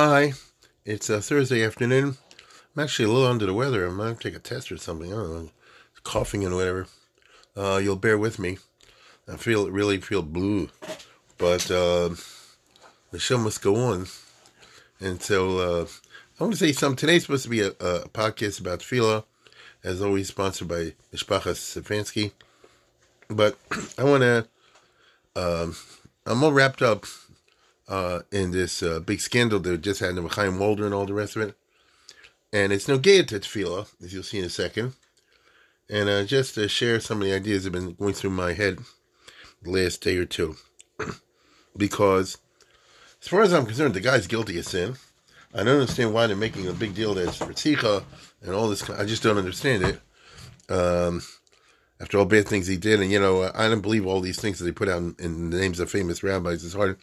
Hi, it's a Thursday afternoon. I'm actually a little under the weather. I might take a test or something. I don't know, coughing and whatever. Uh, you'll bear with me. I feel really feel blue, but uh, the show must go on. And so uh, I want to say something. Today's supposed to be a, a podcast about tefillah, as always, sponsored by Mishpachas Stefanski. But I want to. Um, I'm all wrapped up uh, in this uh, big scandal that just had with Chaim Walder and all the rest of it. And it's no gay to tefillah, as you'll see in a second. And uh, just to share some of the ideas that have been going through my head the last day or two. because, as far as I'm concerned, the guy's guilty of sin. I don't understand why they're making a big deal that it's Ritzicha and all this. I just don't understand it. Um, after all bad things he did, and you know, I don't believe all these things that they put out in, in the names of famous rabbis. It's hard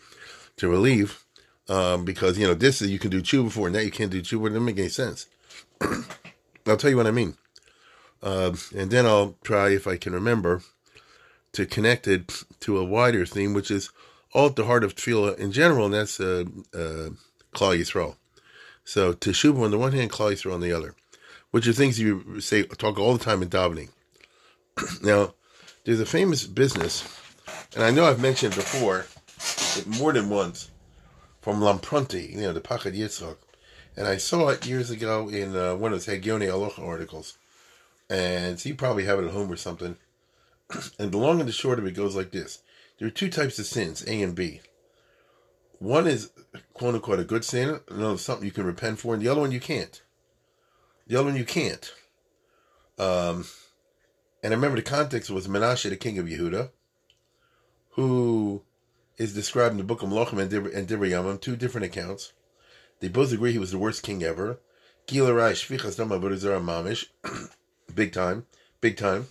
to relieve um, because you know this is you can do tshuva for, and that you can't do tshuva. It doesn't make any sense. I'll tell you what I mean, uh, and then I'll try if I can remember to connect it to a wider theme, which is all at the heart of tefillah in general, and that's uh, uh, Klal Yisrael. So teshuva on the one hand, Klal Yisrael on the other, which are things you say talk all the time in davening. now, there's a famous business, and I know I've mentioned before, more than once, from Lampronti, you know, the Pachad Yitzchak. And I saw it years ago in uh, one of his Hagione Aloha articles. And so you probably have it at home or something. and the long and the short of it goes like this. There are two types of sins, A and B. One is quote unquote a good sin, another something you can repent for, and the other one you can't. The other one you can't. Um, and I remember the context was Menashe, the king of Yehuda, who is described in the book of Melachim and Divrei Yamim, two different accounts. They both agree he was the worst king ever. Mamish, big time, big time.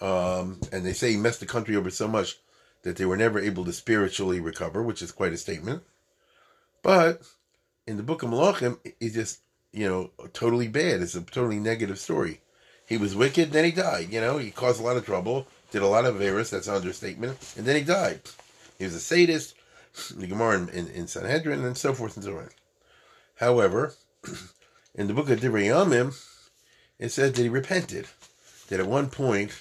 Um, and they say he messed the country over so much that they were never able to spiritually recover, which is quite a statement. But in the book of Malachim, it's just, you know, totally bad. It's a totally negative story. He was wicked, then he died. You know, he caused a lot of trouble, did a lot of virus, that's an understatement, and then he died. He was a sadist, the Gemara in, in, in Sanhedrin, and so forth and so on. However, in the book of Divrei it says that he repented. That at one point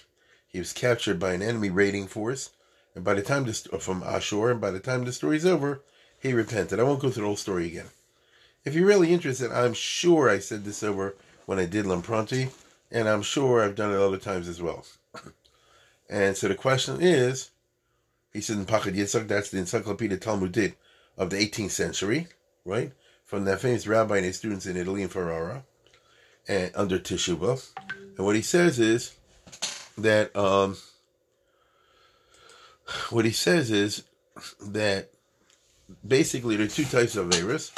he was captured by an enemy raiding force, and by the time this from Ashur, and by the time the story's over, he repented. I won't go through the whole story again. If you're really interested, I'm sure I said this over when I did Lampronti, and I'm sure I've done it other times as well. and so the question is, he said in Pachad Yitzchak, that's the Encyclopedia Talmudit of the 18th century, right? From that famous rabbi and his students in Italy in Ferrara, and under Teshuvah. And what he says is that um, what he says is that basically there are two types of errors,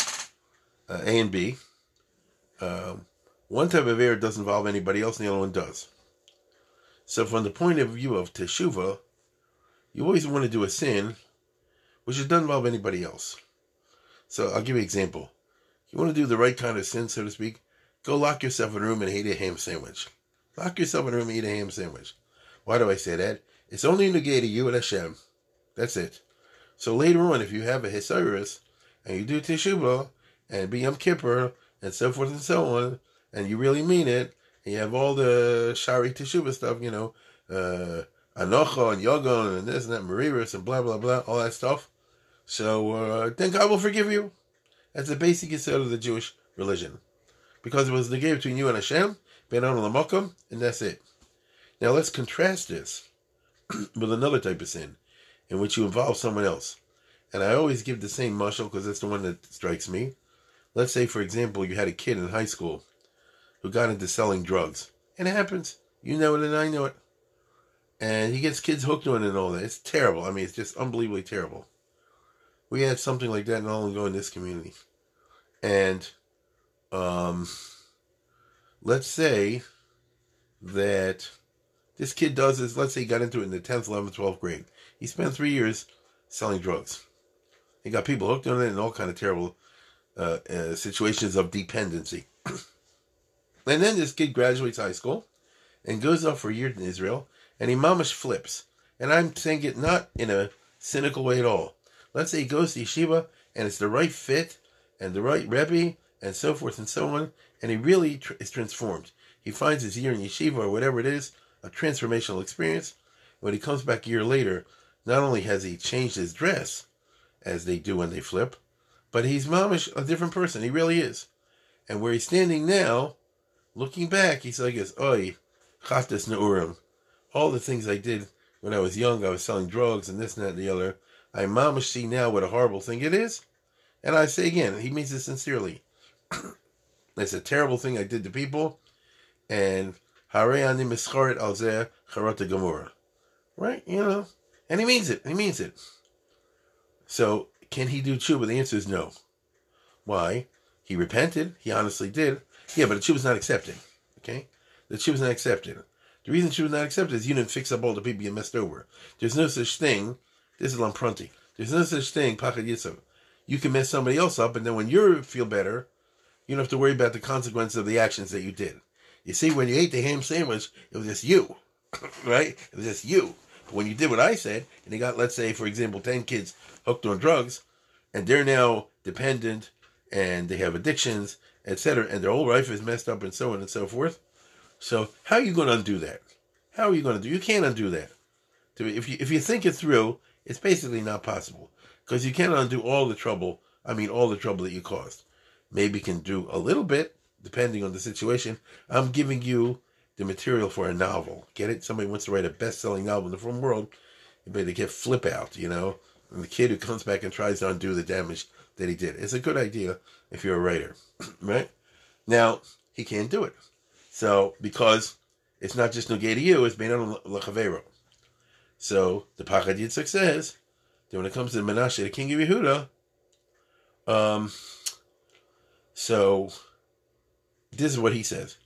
uh, A and B. Um, one type of error doesn't involve anybody else, and the other one does. So, from the point of view of teshuva, you always want to do a sin which doesn't involve anybody else. So, I'll give you an example. You want to do the right kind of sin, so to speak. Go lock yourself in a room and eat a ham sandwich. Lock yourself in a room and eat a ham sandwich. Why do I say that? It's only in the gate of you and Hashem. That's it. So later on, if you have a Hisayrus and you do Teshuvah and be Yom Kippur and so forth and so on, and you really mean it, and you have all the Shaarei Teshuvah stuff, you know, uh, Anocha and Yoga and this and that, Mariris and blah, blah, blah, all that stuff. So uh, then God will forgive you. That's the basic instead of the Jewish religion. Because it was the game between you and Hashem, Ben the and that's it. Now let's contrast this with another type of sin in which you involve someone else. And I always give the same muscle because that's the one that strikes me. Let's say, for example, you had a kid in high school who got into selling drugs. And it happens. You know it and I know it. And he gets kids hooked on it and all that. It's terrible. I mean, it's just unbelievably terrible. we had something like that not only go in this community. And um, let's say that this kid does this, let's say he got into it in the 10th, 11th, 12th grade. He spent three years selling drugs. He got people hooked on it and all kind of terrible uh, uh, situations of dependency. and then this kid graduates high school and goes off for a year in Israel, and he flips. And I'm saying it not in a cynical way at all. Let's say he goes to yeshiva, and it's the right fit, and the right rebbe, and so forth and so on, and he really tr- is transformed. He finds his year in yeshiva or whatever it is a transformational experience. When he comes back a year later, not only has he changed his dress, as they do when they flip, but he's mamish a different person. He really is. And where he's standing now, looking back, he's like, "Oi, chatas neurim." All the things I did when I was young, I was selling drugs and this and that and the other. I mamish see now what a horrible thing it is. And I say again, he means it sincerely. it's a terrible thing I did to people, and hare ani mischaret al zeh charata gamora. Right? You know, and he means it. He means it. So, can he do tshuva? The answer is no. Why? He repented. He honestly did. Yeah, but the tshuva was not accepted. Okay? The tshuva was not accepted. The reason she was not accepted is you didn't fix up all the people you messed over. There's no such thing. This is Lampronti. There's no such thing, Pachad Yitzhak. You can mess somebody else up, and then when you feel better, you don't have to worry about the consequences of the actions that you did. You see, when you ate the ham sandwich, it was just you, right? It was just you. But when you did what I said, and you got, let's say, for example, 10 kids hooked on drugs, and they're now dependent, and they have addictions, etc., and their whole life is messed up, and so on and so forth. So, how are you going to undo that? How are you going to do? You can't undo that. If you if you think it through, it's basically not possible because you can't undo all the trouble. I mean, all the trouble that you caused. Maybe can do a little bit depending on the situation. I'm giving you the material for a novel. Get it? Somebody wants to write a best-selling novel in the film world. You better get flip out, you know. And the kid who comes back and tries to undo the damage that he did. It's a good idea if you're a writer, right? Now he can't do it. So because it's not just Nogay to you, it's made on So the Pachad Yitzchak says that when it comes to Menashe, the king of Yehuda, um, so this is what he says.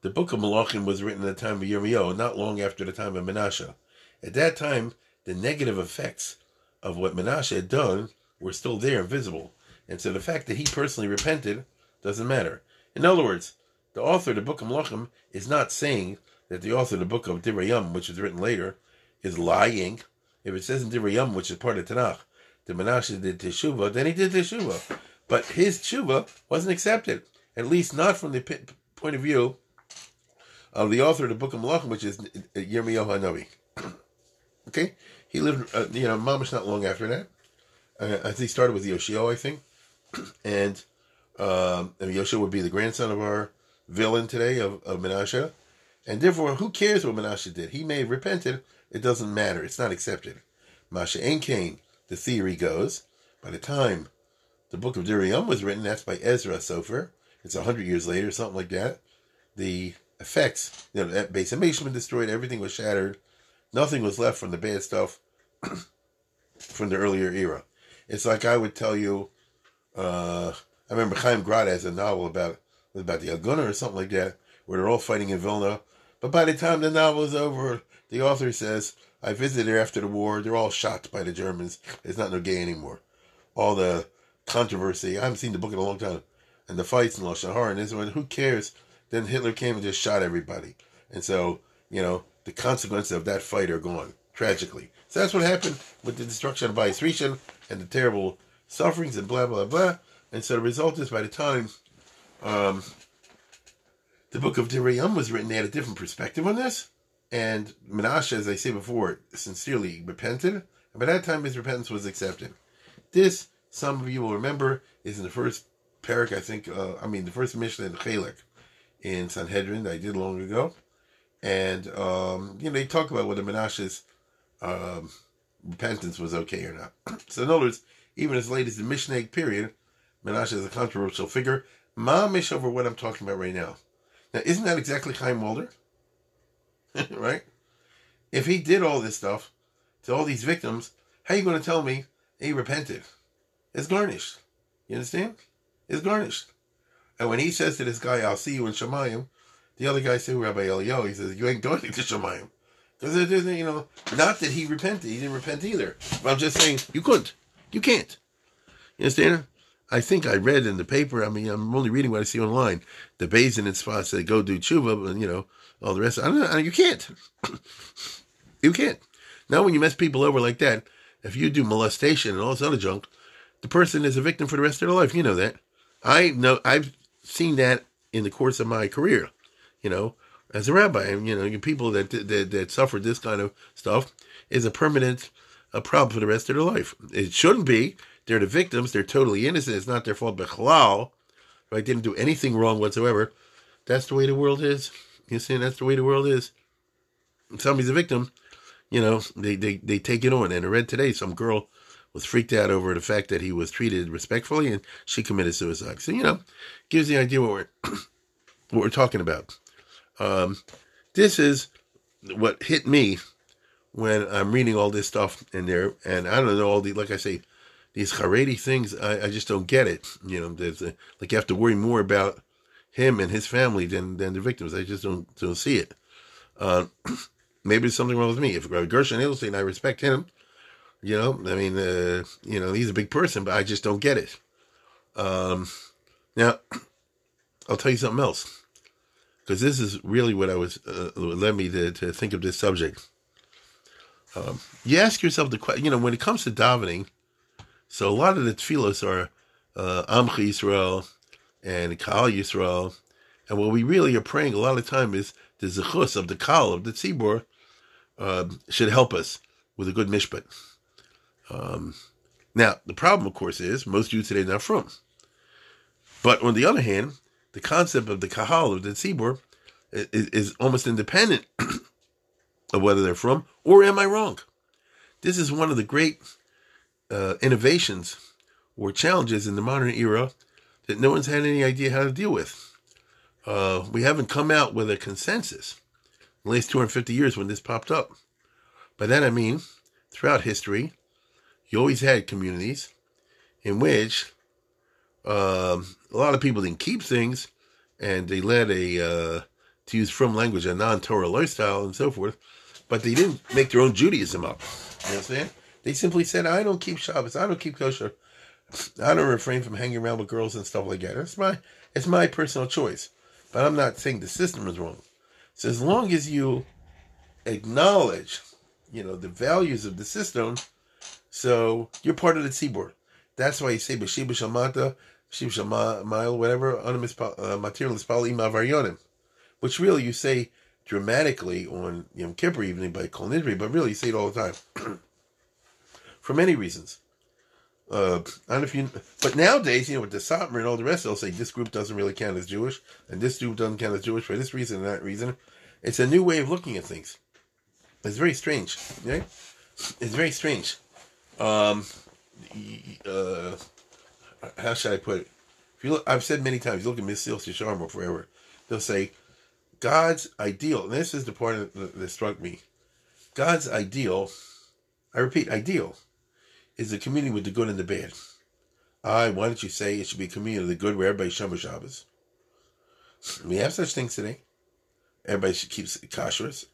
The book of Malachim was written at the time of Yirmiyahu, not long after the time of Menashe. At that time, the negative effects of what Menashe had done were still there visible. And so the fact that he personally repented doesn't matter. In other words, the author of the book of Malachim is not saying that the author of the book of Divrei which was written later, is lying. If it says in Divrei which is part of Tanakh, that Menashe did Teshuvah, then he did Teshuvah. But his Teshuvah wasn't accepted, at least not from the point of view of the author of the book of Malachim, which is Yirmiyahu Hanavi. okay? He lived, uh, you know, mamish not long after that. Uh, I think he started with Yoshio, I think. and um, and Yoshio would be the grandson of our villain today, of, of Menashe. And therefore, who cares what Menashe did? He may have repented. It doesn't matter. It's not accepted. Masha and Cain, the theory goes, by the time the book of Diriam was written, that's by Ezra Sofer. It's a hundred years later, something like that. The effects, you know, that base of been destroyed, everything was shattered. Nothing was left from the bad stuff from the earlier era. It's like I would tell you, uh, I remember Chaim Grade has a novel about about the Aguna or something like that, where they're all fighting in Vilna. But by the time the novel is over, the author says, I visited there after the war. They're all shot by the Germans. It's not no gay anymore. All the controversy. I haven't seen the book in a long time. And the fights in Lashon Hara and Israel. Who cares? Then Hitler came and just shot everybody. And so, you know, the consequences of that fight are gone, tragically. So that's what happened with the destruction of Bayis and the terrible sufferings and blah, blah, blah. And so the result is by the time um, the book of Dirayam was written, they had a different perspective on this. And Menashe, as I say before, sincerely repented. And by that time, his repentance was accepted. This, some of you will remember, is in the first parak, I think, uh, I mean, the first Mishnah in Chalek in Sanhedrin that I did long ago. And, um, you know, they talk about whether Menashe's um, repentance was okay or not. so, in other words, even as late as the Mishnah period, Menashe is a controversial figure. Mamish over what I'm talking about right now. Now, isn't that exactly Chaim Walder? right? If he did all this stuff to all these victims, how are you going to tell me he repented? It's garnished. You understand? It's garnished. And when he says to this guy, I'll see you in Shemayim, the other guy said, Rabbi Eliyahu, he says, you ain't going to Shemayim. Because, you know, not that he repented. He didn't repent either. But I'm just saying, you couldn't. You can't. You understand? I think I read in the paper, I mean, I'm only reading what I see online, the Bazin and spots that go do tshuva, and, you know, all the rest. I don't know. You can't. you can't. Now, when you mess people over like that, if you do molestation and all this other junk, the person is a victim for the rest of their life. You know that. I know. I've seen that in the course of my career. You know, as a rabbi, you know, people that that, that suffer this kind of stuff is a permanent a problem for the rest of their life. It shouldn't be. They're the victims. They're totally innocent. It's not their fault. Bechlal, right? Didn't do anything wrong whatsoever. That's the way the world is. You see, that's the way the world is. Somebody's a victim, you know, they, they, they take it on. And I read today some girl was freaked out over the fact that he was treated respectfully and she committed suicide. So, you know, gives the idea what we're, what we're talking about. Um, this is what hit me when I'm reading all this stuff in there. And I don't know, all the, like I say, these Haredi things, I, I just don't get it. You know, there's a, like you have to worry more about him and his family than, than the victims. I just don't, don't see it. Uh, maybe there's something wrong with me. If Gershon Edelstein, I respect him. You know, I mean, uh, you know, he's a big person, but I just don't get it. Um, now, I'll tell you something else, because this is really what I was uh, led me to, to think of this subject. Um, you ask yourself the question, you know, when it comes to davening, so a lot of the tefillos are uh, Amchi Yisrael and Klal Yisrael, and what we really are praying a lot of time is the zechus of the Kal of the Tzibor uh, should help us with a good mishpat. Um, now, the problem, of course, is most Jews today are not frum. But on the other hand, the concept of the kahal of the tzibur is, is almost independent of whether they're frum or am I wrong? This is one of the great uh, innovations or challenges in the modern era that no one's had any idea how to deal with. Uh, we haven't come out with a consensus in the last 250 years when this popped up. By that I mean, throughout history, you always had communities in which um, a lot of people didn't keep things and they led a, uh, to use frum language, a non Torah lifestyle and so forth, but they didn't make their own Judaism up. You know what I'm saying? They simply said, I don't keep Shabbos, I don't keep kosher, I don't refrain from hanging around with girls and stuff like that. It's my, it's my personal choice. But I'm not saying the system is wrong. So as long as you acknowledge, you know, the values of the system, so you're part of the tzibur. That's why you say b'shib shamata, b'shib shamayil, whatever, uh, materialist pali mavaryonim, which really you say dramatically on Yom Kippur evening by Kol Nidri, but really you say it all the time. For many reasons. Uh, I don't know if you, but nowadays, you know, with the Satmar and all the rest, they'll say this group doesn't really count as Jewish, and this group doesn't count as Jewish for this reason and that reason. It's a new way of looking at things. It's very strange, right? It's very strange. Um, uh, how should I put it? If you look, I've said many times, you look at Mesilas Yesharim forever, they'll say, God's ideal, and this is the part that, that struck me. God's ideal, I repeat, ideal, is a community with the good and the bad. I, why don't you say it should be a community of the good where everybody Shabbat Shabbos? We have such things today. Everybody should keep kashrus.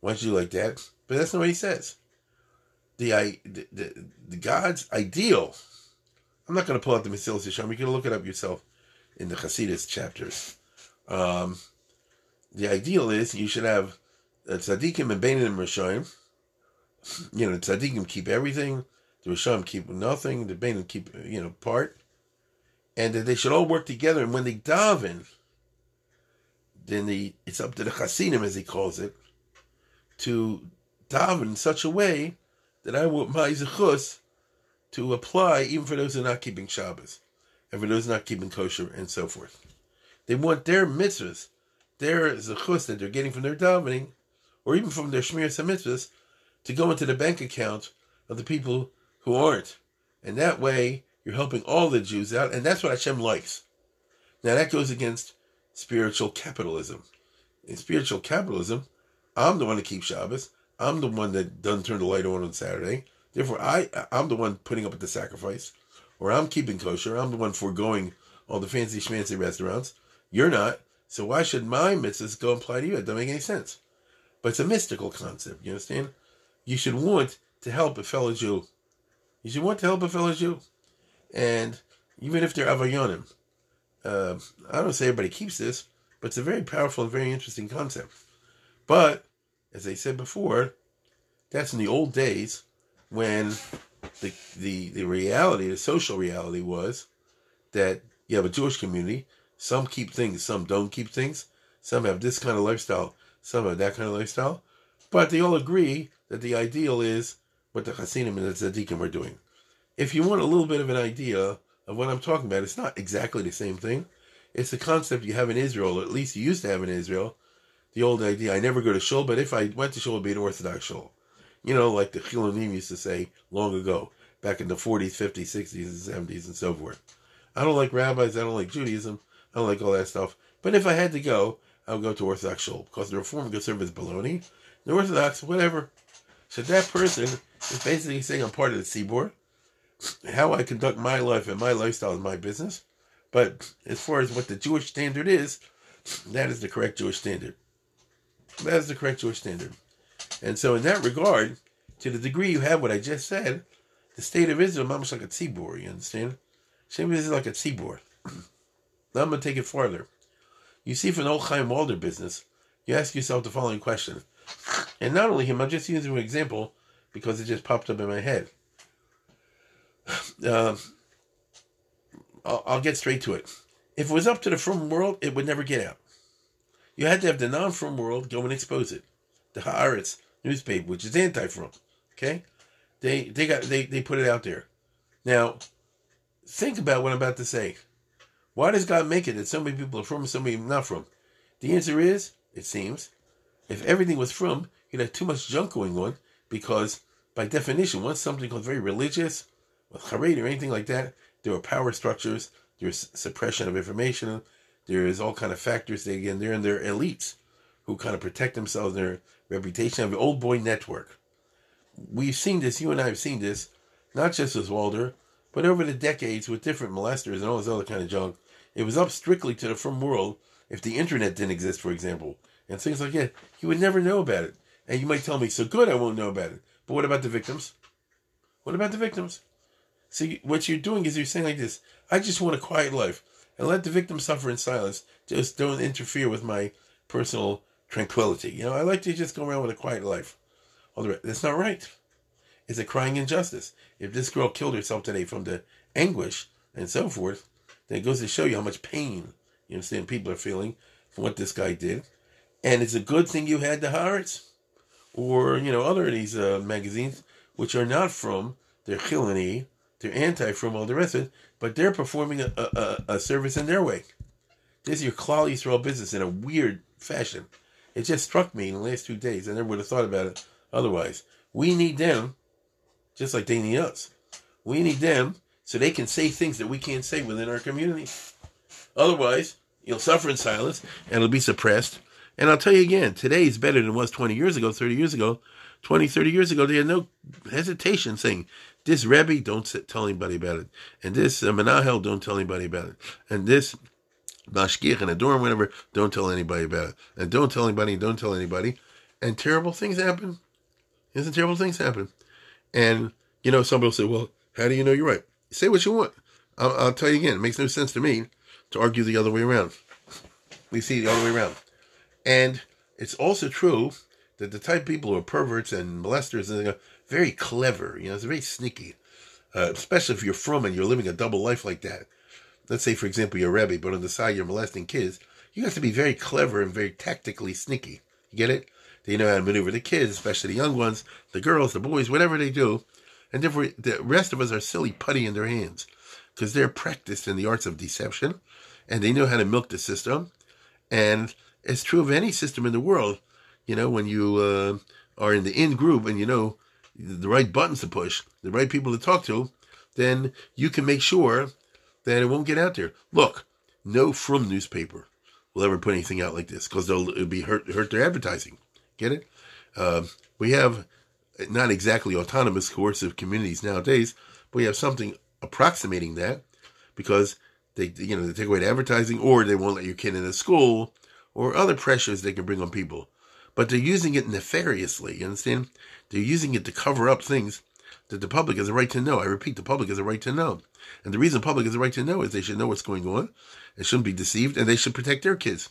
Why don't you like that? But that's not what he says the, the, the, the God's ideal. I'm not going to pull out the Mesilas Yesharim. You can look it up yourself in the Hasidus chapters. Um, the ideal is you should have a tzaddikim and beinim rishonim. You know, tzaddikim keep everything, the rishonim keep nothing, the beinim keep you know part, and that they should all work together. And when they daven, then the it's up to the chasidim, as he calls it, to daven in such a way that I want my zechus to apply even for those who are not keeping Shabbos and for those not keeping kosher and so forth. They want their mitzvahs, their zechus that they're getting from their davening, or even from their shmir mitzvahs, to go into the bank account of the people who aren't. And that way, you're helping all the Jews out, and that's what Hashem likes. Now, that goes against spiritual capitalism. In spiritual capitalism, I'm the one to keep Shabbos. I'm the one that doesn't turn the light on on Saturday. Therefore, I I'm the one putting up with the sacrifice, or I'm keeping kosher. I'm the one foregoing all the fancy schmancy restaurants. You're not. So why should my mitzvahs go and apply to you? It doesn't make any sense. But it's a mystical concept. You understand? You should want to help a fellow Jew. You want to help a fellow Jew. And even if they're Avayonim, uh, I don't say everybody keeps this, but it's a very powerful and very interesting concept. But, as I said before, that's in the old days when the, the, the reality, the social reality was that you have a Jewish community. Some keep things, some don't keep things. Some have this kind of lifestyle, some have that kind of lifestyle. But they all agree that the ideal is what the Hasidim and the Tzaddikim are doing. If you want a little bit of an idea of what I'm talking about, it's not exactly the same thing. It's a concept you have in Israel, or at least you used to have in Israel. The old idea, I never go to shul, but if I went to shul, it would be an Orthodox shul. You know, like the Chilonim used to say long ago, back in the 40s, 50s, 60s, and 70s, and so forth. I don't like rabbis, I don't like Judaism, I don't like all that stuff. But if I had to go, I would go to Orthodox shul, because the Reform conservatives baloney. The Orthodox, whatever. So that person is basically saying I'm part of the tzibur. How I conduct my life and my lifestyle is my business. But as far as what the Jewish standard is, that is the correct Jewish standard. That is the correct Jewish standard. And so, in that regard, to the degree you have what I just said, the state of Israel is almost like a tzibur, you understand? Shem is like a tzibur. now I'm going to take it farther. You see, from the old Chaim Walder business, you ask yourself the following question. And not only him, I'm just using an example because it just popped up in my head. Uh, I'll, I'll, get straight to it. If it was up to the frum world, it would never get out. You had to have the non-frum world go and expose it. The Haaretz newspaper, which is anti-frum, okay? They they got they they put it out there. Now, think about what I'm about to say. Why does God make it that so many people are frum, and so many not frum? The answer is, it seems, if everything was frum, you'd have too much junk going on because, by definition, once something goes very religious, with Hared or anything like that, there are power structures, there's suppression of information, there is all kind of factors. They again, they're in their elites who kind of protect themselves, their reputation of the old boy network. We've seen this, you and I have seen this, not just with Walder, but over the decades with different molesters and all this other kind of junk. It was up strictly to the frum world if the internet didn't exist, for example and things like that. You would never know about it. And you might tell me, so good, I won't know about it. But what about the victims? What about the victims? See, what you're doing is you're saying like this I just want a quiet life and let the victim suffer in silence. Just don't interfere with my personal tranquility. You know, I like to just go around with a quiet life. All the That's not right. It's a crying injustice. If this girl killed herself today from the anguish and so forth, then it goes to show you how much pain, you understand, people are feeling from what this guy did. And it's a good thing you had the Haaretz or, you know, other of these uh, magazines, which are not frum, they're Chilani, they're anti frum all the rest of it, but they're performing a, a, a service in their way. This is your Klal Yisrael business in a weird fashion. It just struck me in the last two days. I never would have thought about it otherwise. We need them just like they need us. We need them so they can say things that we can't say within our community. Otherwise, you'll suffer in silence and it'll be suppressed and I'll tell you again, today is better than it was 20 years ago, 30 years ago. 20, 30 years ago, they had no hesitation saying, this Rebbe, don't tell anybody about it. And this uh, Menahel, don't tell anybody about it. And this Mashgiach and a dorm, whatever, don't tell anybody about it. And don't tell anybody, don't tell anybody. And terrible things happen. Isn't terrible things happen? And, you know, somebody will say, well, how do you know you're right? Say what you want. I'll, I'll tell you again, it makes no sense to me to argue the other way around. We see the other way around. And it's also true that the type of people who are perverts and molesters are very clever. You know, it's very sneaky, uh, especially if you're frum and you're living a double life like that. Let's say, for example, you're a Rebbe, but on the side you're molesting kids. You have to be very clever and very tactically sneaky. You get it? They know how to maneuver the kids, especially the young ones, the girls, the boys, whatever they do. And the rest of us are silly putty in their hands because they're practiced in the arts of deception and they know how to milk the system. And it's true of any system in the world. You know, when you uh, are in the in group and you know the right buttons to push, the right people to talk to, then you can make sure that it won't get out there. Look, no frum newspaper will ever put anything out like this because they'll it'll be hurt hurt their advertising. Get it? Uh, we have not exactly autonomous coercive communities nowadays, but we have something approximating that because they, you know, they take away the advertising or they won't let your kid in a school or other pressures they can bring on people. But they're using it nefariously, you understand? They're using it to cover up things that the public has a right to know. I repeat, the public has a right to know. And the reason the public has a right to know is they should know what's going on. They shouldn't be deceived and they should protect their kids.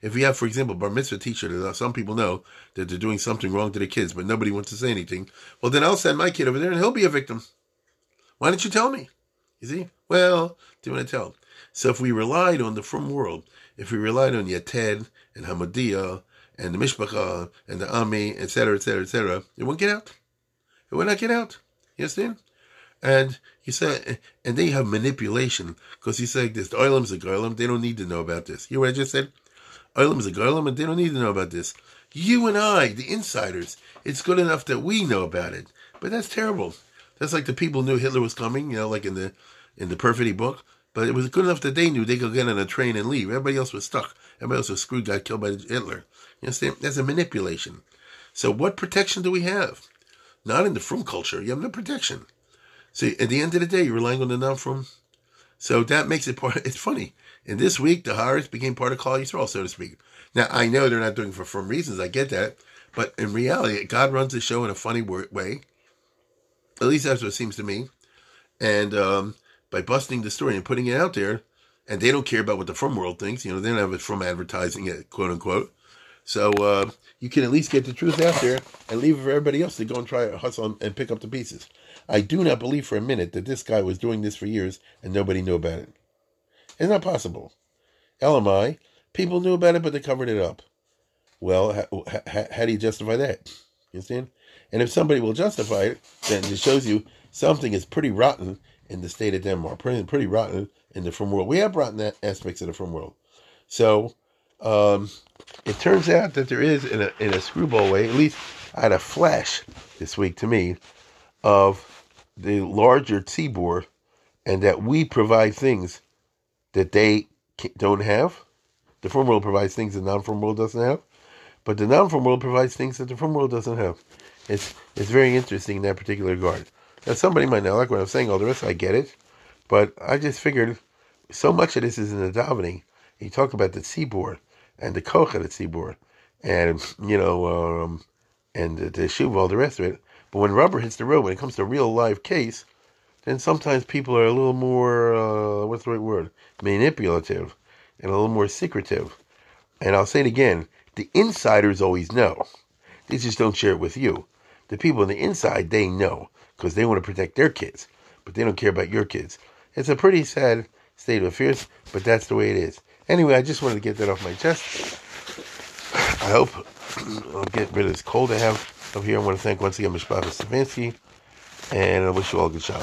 If we have, for example, bar mitzvah teacher some people know that they're doing something wrong to their kids, but nobody wants to say anything, well, then I'll send my kid over there and he'll be a victim. Why don't you tell me? You see? Well, do you want to tell? So if we relied on the frum world, if we relied on Yated and Hamodia and the Mishpacha and the Ami, etc., etc., etc., it won't get out. It will not get out. You understand? And he said, and they have manipulation because he said this. The Olam's a Golam. They don't need to know about this. You hear what I just said? Olam's a Golam, and they don't need to know about this. You and I, the insiders, it's good enough that we know about it. But that's terrible. That's like the people knew Hitler was coming, you know, like in the in the Perfidy book. But it was good enough that they knew they could get on a train and leave. Everybody else was stuck. Everybody else was screwed, got killed by Hitler. You understand? That's a manipulation. So what protection do we have? Not in the frum culture. You have no protection. So at the end of the day, you're relying on the non-frum. So that makes it part. It's funny. And this week, the Haaretz became part of Klal Yisrael, so to speak. Now I know they're not doing it for frum reasons. I get that, but in reality, God runs the show in a funny way. At least that's what it seems to me. And um, by busting the story and putting it out there, and they don't care about what the frum world thinks. You know, they don't have it from advertising it, quote unquote. So uh, you can at least get the truth out there and leave it for everybody else to go and try to hustle and pick up the pieces. I do not believe for a minute that this guy was doing this for years and nobody knew about it. It's not possible. LMI, people knew about it, but they covered it up. Well, how, how, how do you justify that? You understand? And if somebody will justify it, then it shows you something is pretty rotten in the state of Denmark, pretty, pretty rotten in the frum world. We have rotten aspects of the frum world. So um, it turns out that there is, in a, in a screwball way, at least I had a flash this week to me of the larger tzibur and that we provide things that they don't have. The frum world provides things the non-frum world doesn't have, but the non-frum world provides things that the frum world doesn't have. It's it's very interesting in that particular regard. Now, somebody might not like what I'm saying. All the rest, I get it, but I just figured so much of this is in the davening. You talk about the seaboard and the koch of the seaboard and you know, um, and the, the shuv, all the rest of it. But when rubber hits the road, when it comes to a real live case, then sometimes people are a little more, uh, what's the right word? Manipulative and a little more secretive. And I'll say it again the insiders always know. They just don't share it with you. The people on the inside, they know because they want to protect their kids, but they don't care about your kids. It's a pretty sad state of affairs, but that's the way it is. Anyway, I just wanted to get that off my chest. I hope I'll get rid of this cold I have up here. I want to thank once again Mishpah Stavansky, and I wish you all a good job.